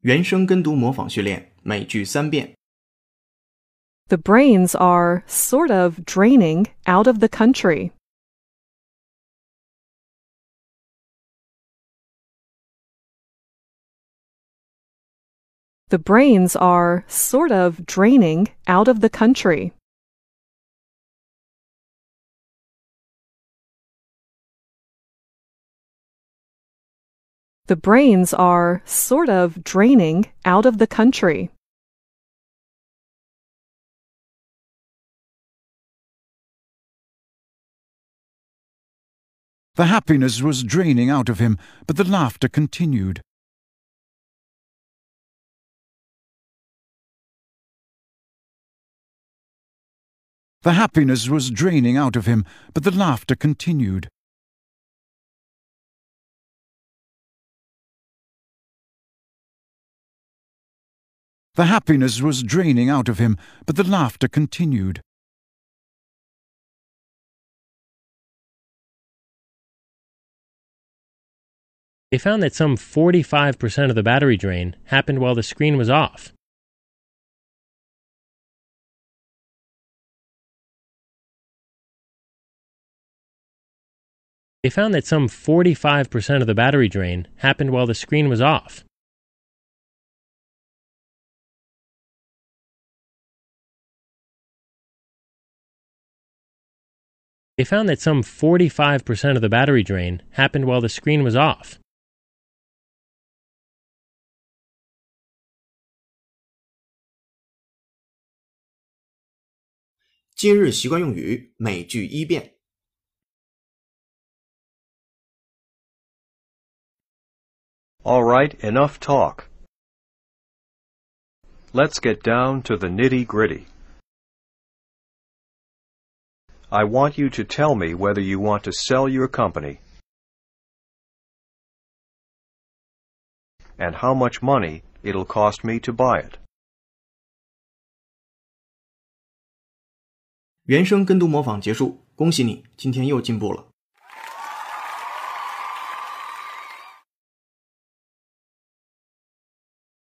原声跟读模仿训练，每句三遍。 The brains are sort of draining out of the country. The brains are sort of draining out of the country. The brains are sort of draining out of the country. The happiness was draining out of him, but the laughter continued. The happiness was draining out of him, but the laughter continued. The happiness was draining out of him, but the laughter continued. They found that some 45% of the battery drain happened while the screen was off. They found that some 45% of the battery drain happened while the screen was off. they found that some 45% of the battery drain happened while the screen was off. All right, enough talk. Let's get down to the nitty gritty. I want you to tell me whether you want to sell your company and how much money it'll cost me to buy it. 原声跟读模仿结束，恭喜你，今天又进步了。